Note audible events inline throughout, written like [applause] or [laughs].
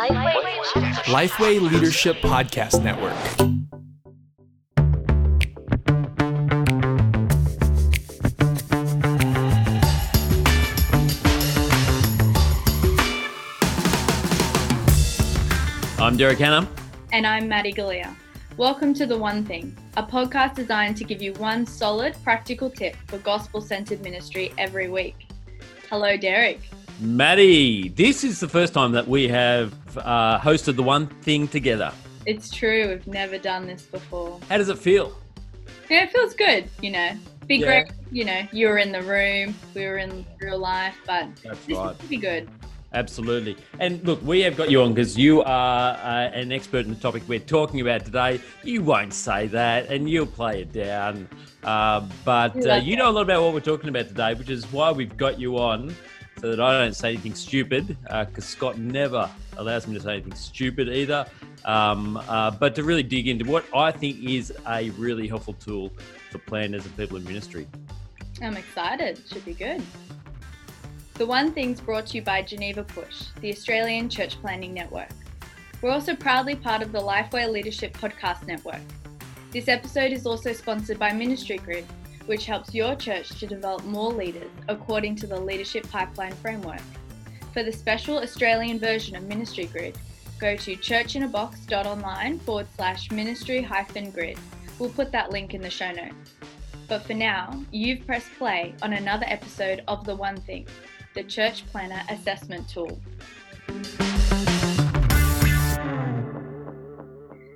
Lifeway Leadership Podcast Network. I'm Derek Hanna. And I'm Maddie Galea. Welcome to The One Thing, a podcast designed to give you one solid, practical tip for gospel centered ministry every week. Hello, Derek. Maddie, this is the first time that we have uh, hosted The One Thing together. It's true, we've never done this before. How does it feel? Yeah, it feels good, you know. Be Yeah. great, you know, you were in the room, we were in real life, but That's this right. be good. Absolutely. And look, we have got you on because you are uh, an expert in the topic we're talking about today. You won't say that and you'll play it down. Uh, but uh, you know a lot about what we're talking about today, which is why we've got you on so that I don't say anything stupid because Scott never allows me to say anything stupid either. Um, uh, but to really dig into what I think is a really helpful tool for planners and people in ministry. I'm excited, should be good. The One Thing's brought to you by Geneva Push, the Australian Church Planting Network. We're also proudly part of the Lifeway Leadership Podcast Network. This episode is also sponsored by Ministry Grid, which helps your church to develop more leaders according to the Leadership Pipeline Framework. For the special Australian version of Ministry Grid, go to churchinabox.online forward slash ministry hyphen grid. We'll put that link in the show notes. But for now, you've pressed play on another episode of The One Thing, the Church Planter Assessment Tool.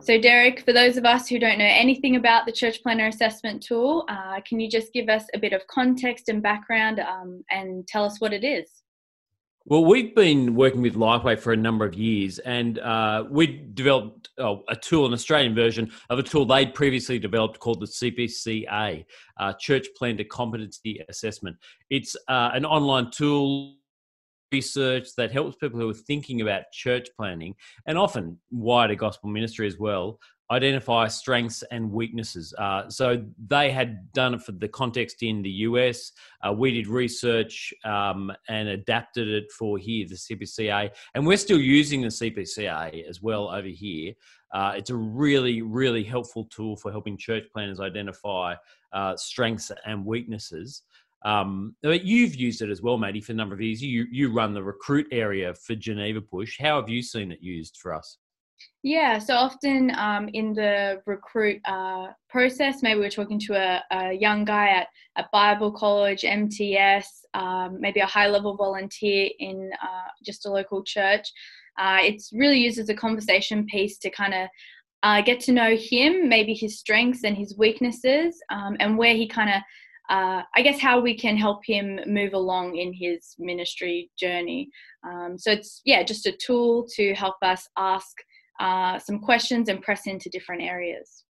So, Derek, for those of us who don't know anything about the Church Planter Assessment Tool, uh, can you just give us a bit of context and background um, and tell us what it is? Well, we've been working with Lifeway for a number of years, and uh, we developed oh, a tool, an Australian version of a tool they'd previously developed called the CPCA, uh, Church Planter Competency Assessment. It's uh, an online tool research that helps people who are thinking about church planning and often wider gospel ministry as well identify strengths and weaknesses. Uh, so they had done it for the context in the US. Uh, we did research um, and adapted it for here, the CPCA, and we're still using the CPCA as well over here. Uh, it's a really, really helpful tool for helping church planners identify uh, strengths and weaknesses. Um, you've used it as well, Maddie, for a number of years. You you run the recruit area for Geneva Push. How have you seen it used for us? Yeah, so often um, in the recruit uh, process, maybe we're talking to a, a young guy at, at Bible College, MTS, um, maybe a high level volunteer in uh, just a local church. Uh, it's really used as a conversation piece to kind of uh, get to know him, maybe his strengths and his weaknesses, um, and where he kind of, uh, I guess, how we can help him move along in his ministry journey. Um, so it's, yeah, just a tool to help us ask uh, some questions and press into different areas.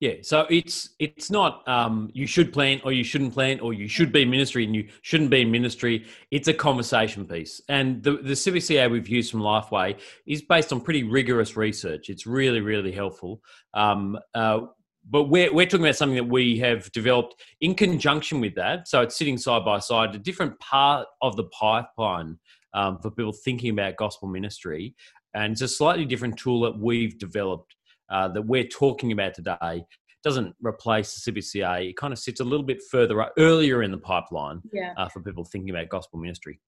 Yeah, so it's it's not um, you should plan or you shouldn't plan or you should be in ministry and you shouldn't be in ministry. It's a conversation piece, and the the CPCA we've used from Lifeway is based on pretty rigorous research. It's really really helpful. Um, uh, but we're we're talking about something that we have developed in conjunction with that. So it's sitting side by side, a different part of the pipeline um, for people thinking about gospel ministry, and it's a slightly different tool that we've developed uh, that we're talking about today doesn't replace the CPCA. It kind of sits a little bit further up, earlier in the pipeline Yeah. uh, for people thinking about gospel ministry.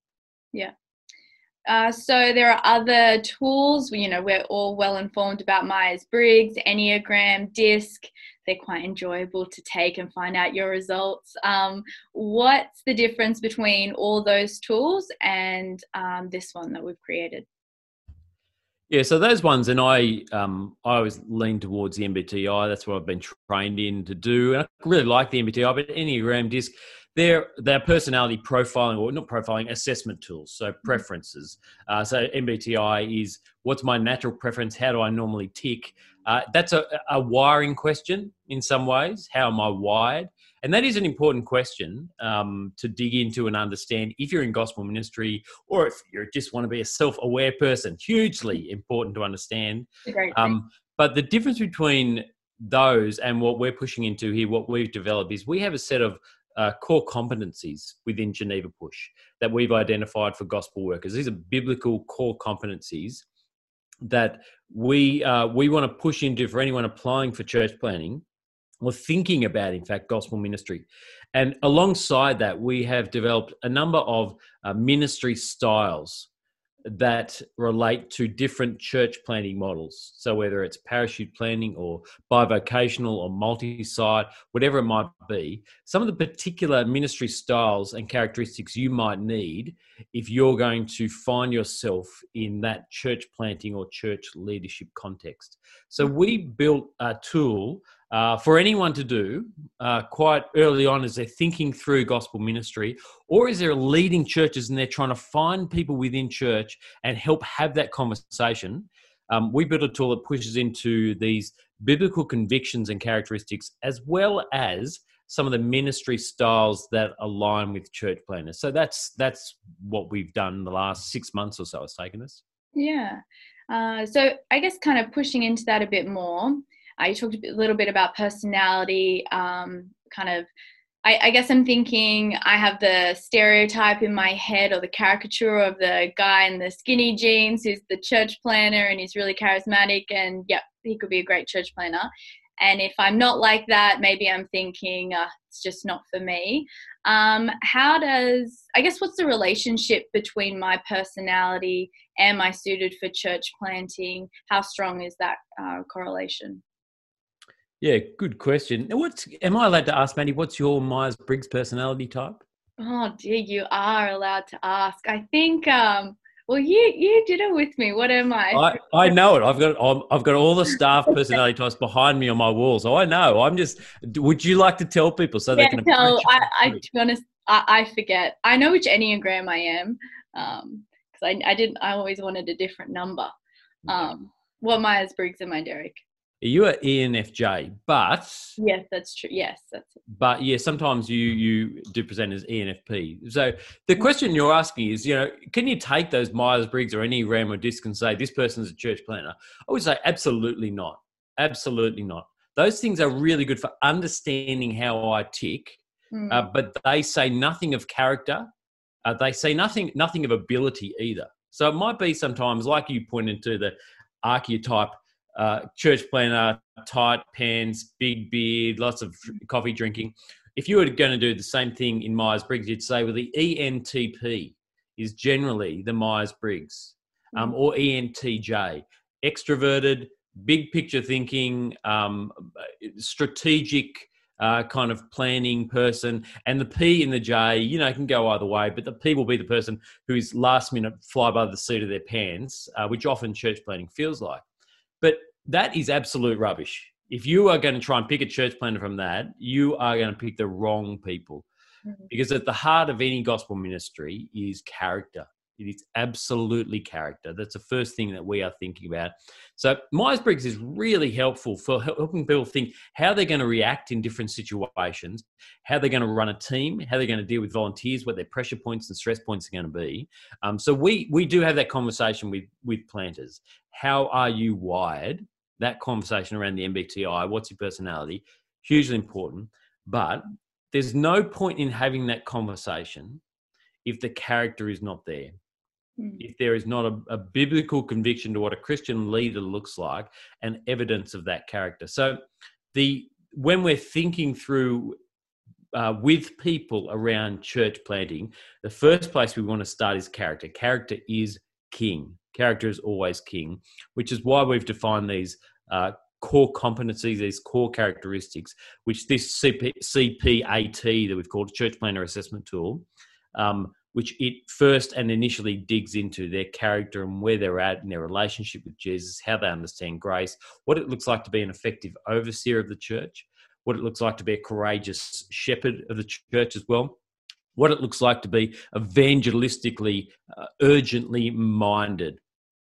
Uh, so there are other tools. You know, we're all well informed about Myers Briggs, Enneagram, DISC. They're quite enjoyable to take and find out your results. Um, what's the difference between all those tools and um, this one that we've created? Yeah, so those ones, and I, um, I always lean towards the MBTI. That's what I've been trained in to do, and I really like the MBTI. But Enneagram Disc, they're they're personality profiling or not profiling assessment tools. So preferences. Uh, so MBTI is what's my natural preference? How do I normally tick? Uh, that's a, a wiring question in some ways. How am I wired? And that is an important question um, to dig into and understand if you're in gospel ministry or if you just want to be a self aware person. Hugely important to understand. It's a great thing. Um, but the difference between those and what we're pushing into here, what we've developed is we have a set of uh, core competencies within Geneva Push that we've identified for gospel workers. These are biblical core competencies that we uh, we want to push into for anyone applying for church planting or thinking about, in fact, gospel ministry. And alongside that, we have developed a number of uh, ministry styles that relate to different church planting models. So whether it's parachute planting or bivocational or multi-site, whatever it might be, some of the particular ministry styles and characteristics you might need if you're going to find yourself in that church planting or church leadership context. So we built a tool uh, for anyone to do uh, quite early on as they're thinking through gospel ministry, or is there leading churches and they're trying to find people within church and help have that conversation. Um, we built a tool that pushes into these biblical convictions and characteristics, as well as some of the ministry styles that align with church planners. So that's that's what we've done the last six months or so. It's taken us. Yeah. Uh, so I guess kind of pushing into that a bit more. I talked a little bit about personality, um, kind of. I, I, guess I'm thinking I have the stereotype in my head or the caricature of the guy in the skinny jeans who's the church planner and he's really charismatic and yep, he could be a great church planner. And if I'm not like that, maybe I'm thinking uh, it's just not for me. Um, how does, I guess, what's the relationship between my personality and I suited for church planting? How strong is that uh, correlation? Yeah, good question. What's am I allowed to ask, Mandy? What's your Myers Briggs personality type? Oh dear, you are allowed to ask. I think. um Well, you you did it with me. What am I? I, I know it. I've got I've got all the staff personality types behind me on my wall, so I know. I'm just. Would you like to tell people so yeah, they can? Tell. I, I to be honest, I, I forget. I know which enneagram I am, um, because I I didn't. I always wanted a different number. Um, what Myers Briggs am I, Derek? You are ENFJ, but yes, that's true. Yes, that's. But yeah, sometimes you you do present as ENFP. So the question you're asking is, you know, can you take those Myers Briggs or Enneagram or disc and say this person's a church planner? I would say absolutely not. Absolutely not. Those things are really good for understanding how I tick, mm. uh, but they say nothing of character. Uh, they say nothing nothing of ability either. So it might be sometimes, like you pointed to the archetype uh, church planner, tight pants, big beard, lots of coffee drinking. If you were going to do the same thing in Myers Briggs, you'd say, well, the ENTP is generally the Myers Briggs um, or ENTJ, extroverted, big picture thinking, um, strategic. Uh, kind of planning person, and the P in the J, you know, can go either way, but the P will be the person who is last minute fly by the seat of their pants, uh, which often church planning feels like. But that is absolute rubbish. If you are going to try and pick a church planner from that, you are going to pick the wrong people. Mm-hmm. Because at the heart of any gospel ministry is character. It is absolutely character. That's the first thing that we are thinking about. So Myers Briggs is really helpful for helping people think how they're going to react in different situations, how they're going to run a team, how they're going to deal with volunteers, what their pressure points and stress points are going to be. Um, so we we do have that conversation with with planters. How are you wired? That conversation around the MBTI. What's your personality? Hugely important. But there's no point in having that conversation if the character is not there. Hmm. if there is not a, a, biblical conviction to what a Christian leader looks like and evidence of that character. So the when we're thinking through uh, with people around church planting, the first place we want to start is character. Character is king. Character is always king, which is why we've defined these uh, core competencies, these core characteristics, which this CP, CPAT that we've called Church Planter Assessment Tool um, which it first and initially digs into their character and where they're at in their relationship with Jesus, how they understand grace, what it looks like to be an effective overseer of the church, what it looks like to be a courageous shepherd of the church as well, what it looks like to be evangelistically uh, urgently minded.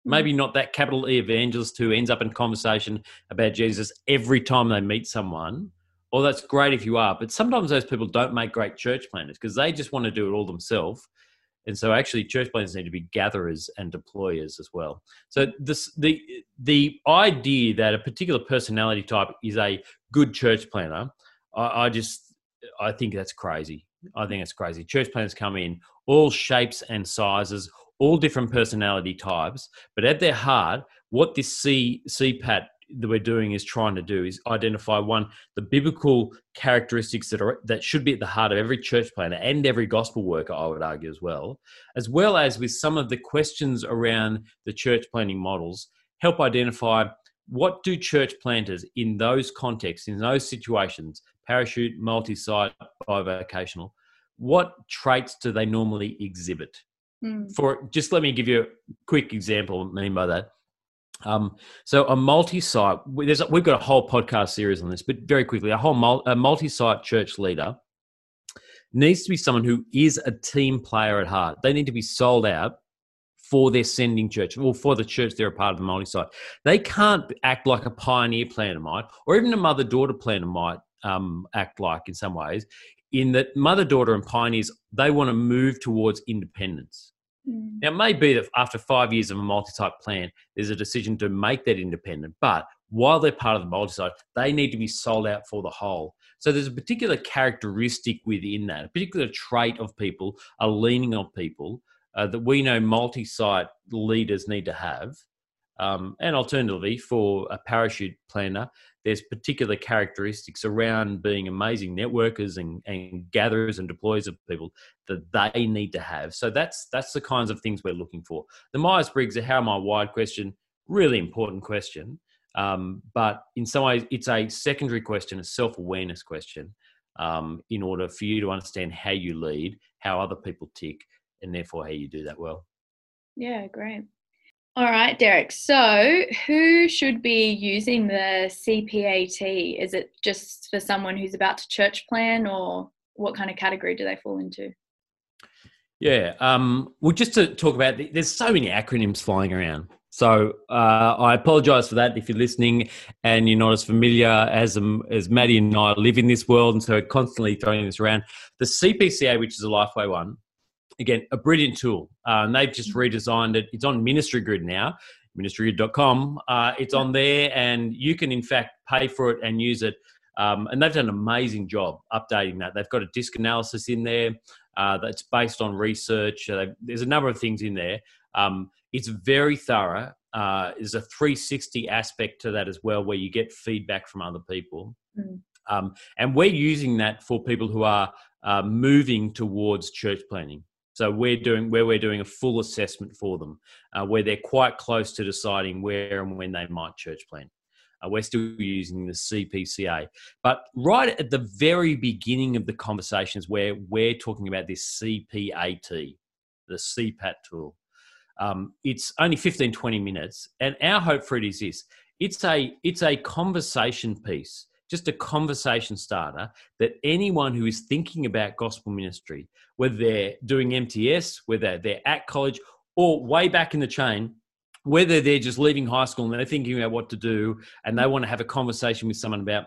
Mm. Maybe not that capital E evangelist who ends up in conversation about Jesus every time they meet someone, well, that's great if you are, but sometimes those people don't make great church planners because they just want to do it all themselves. And so actually church planners need to be gatherers and deployers as well. So this the the idea that a particular personality type is a good church planner i, I just i think that's crazy. I think it's crazy. Church planners come in all shapes and sizes all different personality types, but at their heart, what this C CPAT that we're doing is trying to do is identify one the biblical characteristics that are that should be at the heart of every church planter and every gospel worker i would argue as well as well as with some of the questions around the church planting models help identify what do church planters in those contexts in those situations parachute multi-site bivocational what traits do they normally exhibit Mm. for just let me give you a quick example what I mean by that um, so a multi-site, there's we've got a whole podcast series on this, but very quickly, a whole mul- a multi-site church leader needs to be someone who is a team player at heart. They need to be sold out for their sending church or for the church they're a part of the multi-site. They can't act like a pioneer planter might, or even a mother-daughter planter might um, act like in some ways. In that mother-daughter and pioneers, they want to move towards independence. Mm. Now, it may be that after five years of a multi-site plan, there's a decision to make that independent. But while they're part of the multi-site, they need to be sold out for the whole. So there's a particular characteristic within that, a particular trait of people, a leaning of people uh, that we know multi-site leaders need to have. Um, and alternatively, for a parachute planner, there's particular characteristics around being amazing networkers and, and gatherers and deployers of people that they need to have. So that's that's the kinds of things we're looking for. The Myers Briggs, how am I wired question, really important question. Um, but in some ways, it's a secondary question, a self awareness question, um, in order for you to understand how you lead, how other people tick, and therefore how you do that well. Yeah, great. All right, Derek. So, who should be using the CPAT? Is it just for someone who's about to church plan, or what kind of category do they fall into? Yeah. Um, well, just to talk about, there's so many acronyms flying around. So uh, I apologise for that if you're listening and you're not as familiar as um, as Maddie and I live in this world, and so constantly throwing this around. The CPCA, which is a Lifeway one, again, a brilliant tool. Uh, and they've just redesigned it. It's on Ministry Grid now, ministrygrid.com. Uh, it's on there, and you can, in fact, pay for it and use it. Um, and they've done an amazing job updating that. They've got a disc analysis in there uh, that's based on research. Uh, there's a number of things in there. Um, it's very thorough. Uh, there's a 360 aspect to that as well, where you get feedback from other people. Mm. Um, and we're using that for people who are uh, moving towards church planning. So we're doing where we're doing a full assessment for them, uh, where they're quite close to deciding where and when they might church plan. Uh, we're still using the CPCA, but right at the very beginning of the conversations, where we're talking about this CPAT, the CPAT tool. Um, it's only 15, 20 minutes, and our hope for it is this: it's a it's a conversation piece just a conversation starter that anyone who is thinking about gospel ministry, whether they're doing MTS, whether they're at college, or way back in the chain, whether they're just leaving high school and they're thinking about what to do and they want to have a conversation with someone about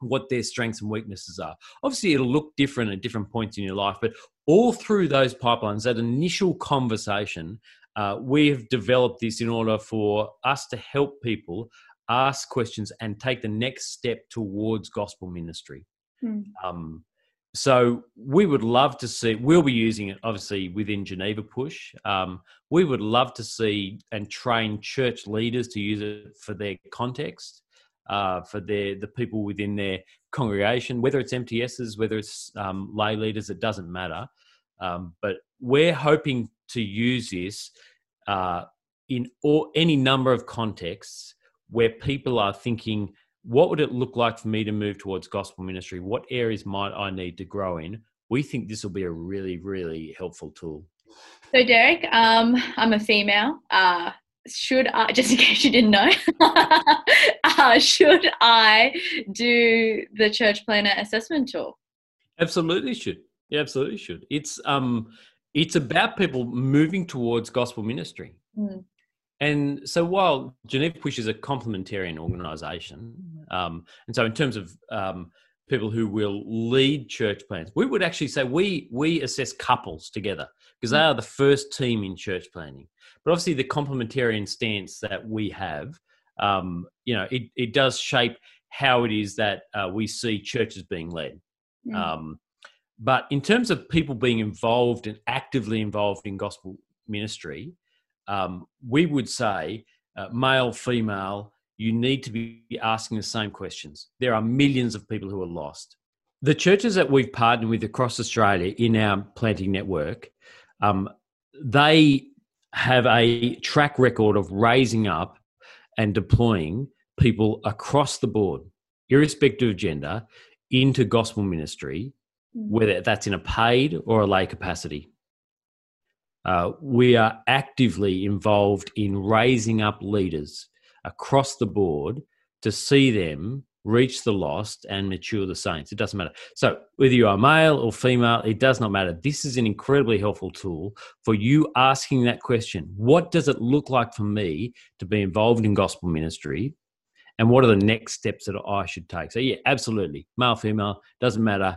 what their strengths and weaknesses are. Obviously, it'll look different at different points in your life, but all through those pipelines, that initial conversation, uh, we have developed this in order for us to help people ask questions and take the next step towards gospel ministry. Hmm. Um, so we would love to see. We'll be using it obviously within Geneva Push. Um, we would love to see and train church leaders to use it for their context, uh, for their the people within their congregation, whether it's MTSs, whether it's um, lay leaders, it doesn't matter. Um, but we're hoping to use this uh, in all, any number of contexts where people are thinking, what would it look like for me to move towards gospel ministry? What areas might I need to grow in? We think this will be a really, really helpful tool. So, Derek, um, I'm a female. Uh, should I, just in case you didn't know, [laughs] uh, should I do the church planner assessment tool? Absolutely should. Yeah, absolutely should. It's um, it's about people moving towards gospel ministry. Mm. And so while Geneva Push is a complementarian organisation, um, and so in terms of um, people who will lead church plans, we would actually say we we assess couples together because they are the first team in church planning. But obviously, the complementarian stance that we have, um, you know, it, it does shape how it is that uh, we see churches being led. Mm. Um, but in terms of people being involved and actively involved in gospel ministry, um, we would say uh, male, female, you need to be asking the same questions. There are millions of people who are lost. The churches that we've partnered with across Australia in our planting network, um, they have a track record of raising up and deploying people across the board, irrespective of gender, into gospel ministry, mm. whether that's in a paid or a lay capacity. Uh, we are actively involved in raising up leaders across the board to see them reach the lost and mature the saints. It doesn't matter. So, whether you are male or female, it does not matter. This is an incredibly helpful tool for you asking that question What does it look like for me to be involved in gospel ministry? And what are the next steps that I should take? So, yeah, absolutely. Male, female, doesn't matter.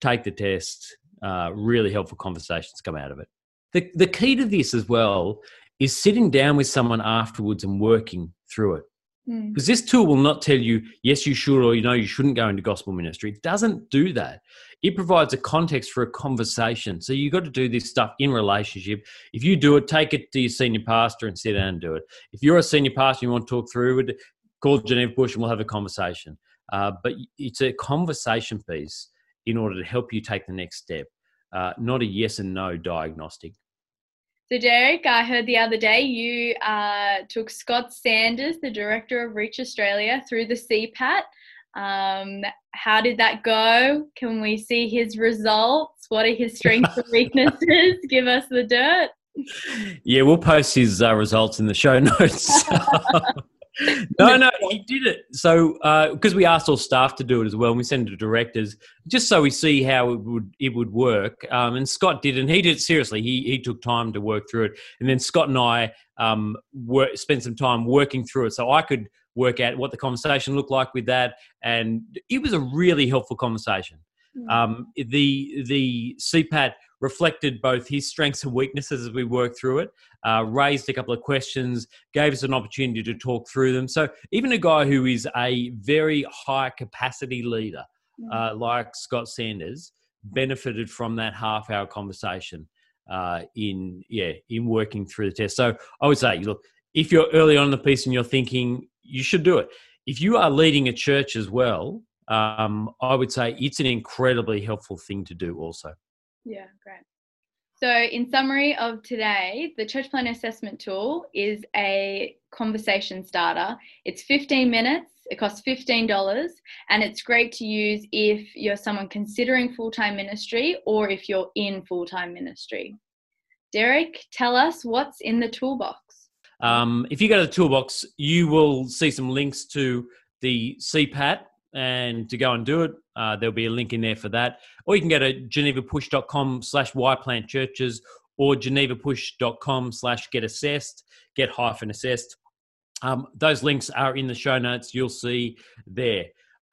Take the test. Uh, really helpful conversations come out of it. The, the key to this as well is sitting down with someone afterwards and working through it. Hmm. Because mm. this tool will not tell you, yes, you should, or you know, you shouldn't go into gospel ministry. It doesn't do that. It provides a context for a conversation. So you've got to do this stuff in relationship. If you do it, take it to your senior pastor and sit down and do it. If you're a senior pastor and you want to talk through it, call Geneva Push and we'll have a conversation. Uh, but it's a conversation piece in order to help you take the next step, uh, not a yes and no diagnostic. So, Derek, I heard the other day you uh, took Scott Sanders, the director of Reach Australia, through the CPAT. Um, how did that go? Can we see his results? What are his strengths and weaknesses? [laughs] Give us the dirt. Yeah, we'll post his uh, results in the show [laughs] notes. [laughs] no, no, he did it. So because uh, we asked all staff to do it as well, and we sent it to directors just so we see how it would it would work. Um, and Scott did, and he did it seriously. He he took time to work through it, and then Scott and I um, work, spent some time working through it, so I could work out what the conversation looked like with that, and it was a really helpful conversation. Mm. Um, the the CPAT reflected both his strengths and weaknesses as we worked through it, uh, raised a couple of questions, gave us an opportunity to talk through them. So even a guy who is a very high capacity leader, mm. uh, like Scott Sanders, benefited from that half hour conversation uh, in yeah in working through the test. So I would say, look, if you're early on in the piece and you're thinking you should do it, if you are leading a church as well, um, I would say it's an incredibly helpful thing to do also. Yeah, great. So, in summary of today, the church plan assessment tool is a conversation starter. It's 15 minutes, it costs $15, and it's great to use if you're someone considering full time ministry or if you're in full time ministry. Derek, tell us what's in the toolbox. Um, if you go to the toolbox, you will see some links to the CPAT and to go and do it. Uh, there'll be a link in there for that. Or you can go to genevapush.com slash yplantchurches or genevapush.com slash get assessed, get hyphen assessed. Um, those links are in the show notes. You'll see there.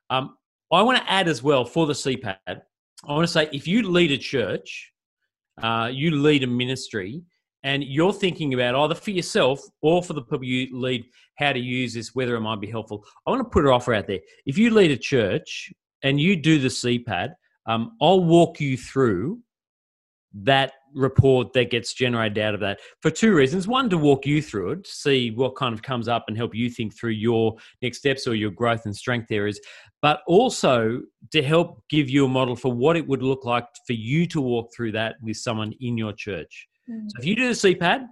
Um, I want to add as well for the CPAT, I want to say if you lead a church, uh, you lead a ministry, and you're thinking about either for yourself or for the people you lead how to use this, whether it might be helpful, I want to put an offer out there. If you lead a church and you do the CPAT, um, I'll walk you through that report that gets generated out of that for two reasons. One, to walk you through it, see what kind of comes up and help you think through your next steps or your growth and strength areas, but also to help give you a model for what it would look like for you to walk through that with someone in your church. Mm. So if you do the CPAT,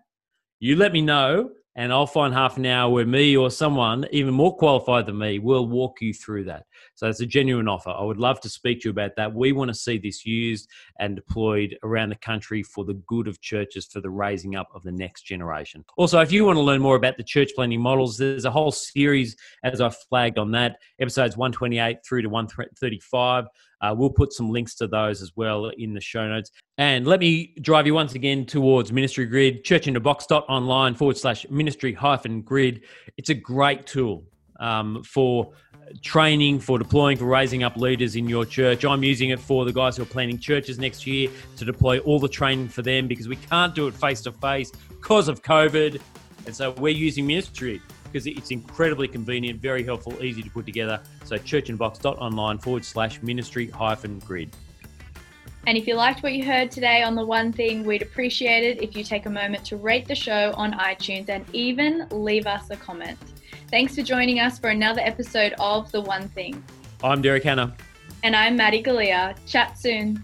you let me know and I'll find half an hour where me or someone even more qualified than me will walk you through that. So it's a genuine offer. I would love to speak to you about that. We want to see this used and deployed around the country for the good of churches, for the raising up of the next generation. Also, if you want to learn more about the church planning models, there's a whole series, as I flagged on that, episodes 128 through to 135. Uh, we'll put some links to those as well in the show notes. And let me drive you once again towards Ministry Grid, churchinthebox.online forward slash ministry hyphen grid. It's a great tool um, for training, for deploying, for raising up leaders in your church. I'm using it for the guys who are planning churches next year to deploy all the training for them because we can't do it face to face because of COVID. And so we're using Ministry because it's incredibly convenient, very helpful, easy to put together. So churchinbox.online forward slash ministry hyphen grid. And if you liked what you heard today on The One Thing, we'd appreciate it if you take a moment to rate the show on iTunes and even leave us a comment. Thanks for joining us for another episode of The One Thing. I'm Derek Hanna. And I'm Maddie Galea. Chat soon.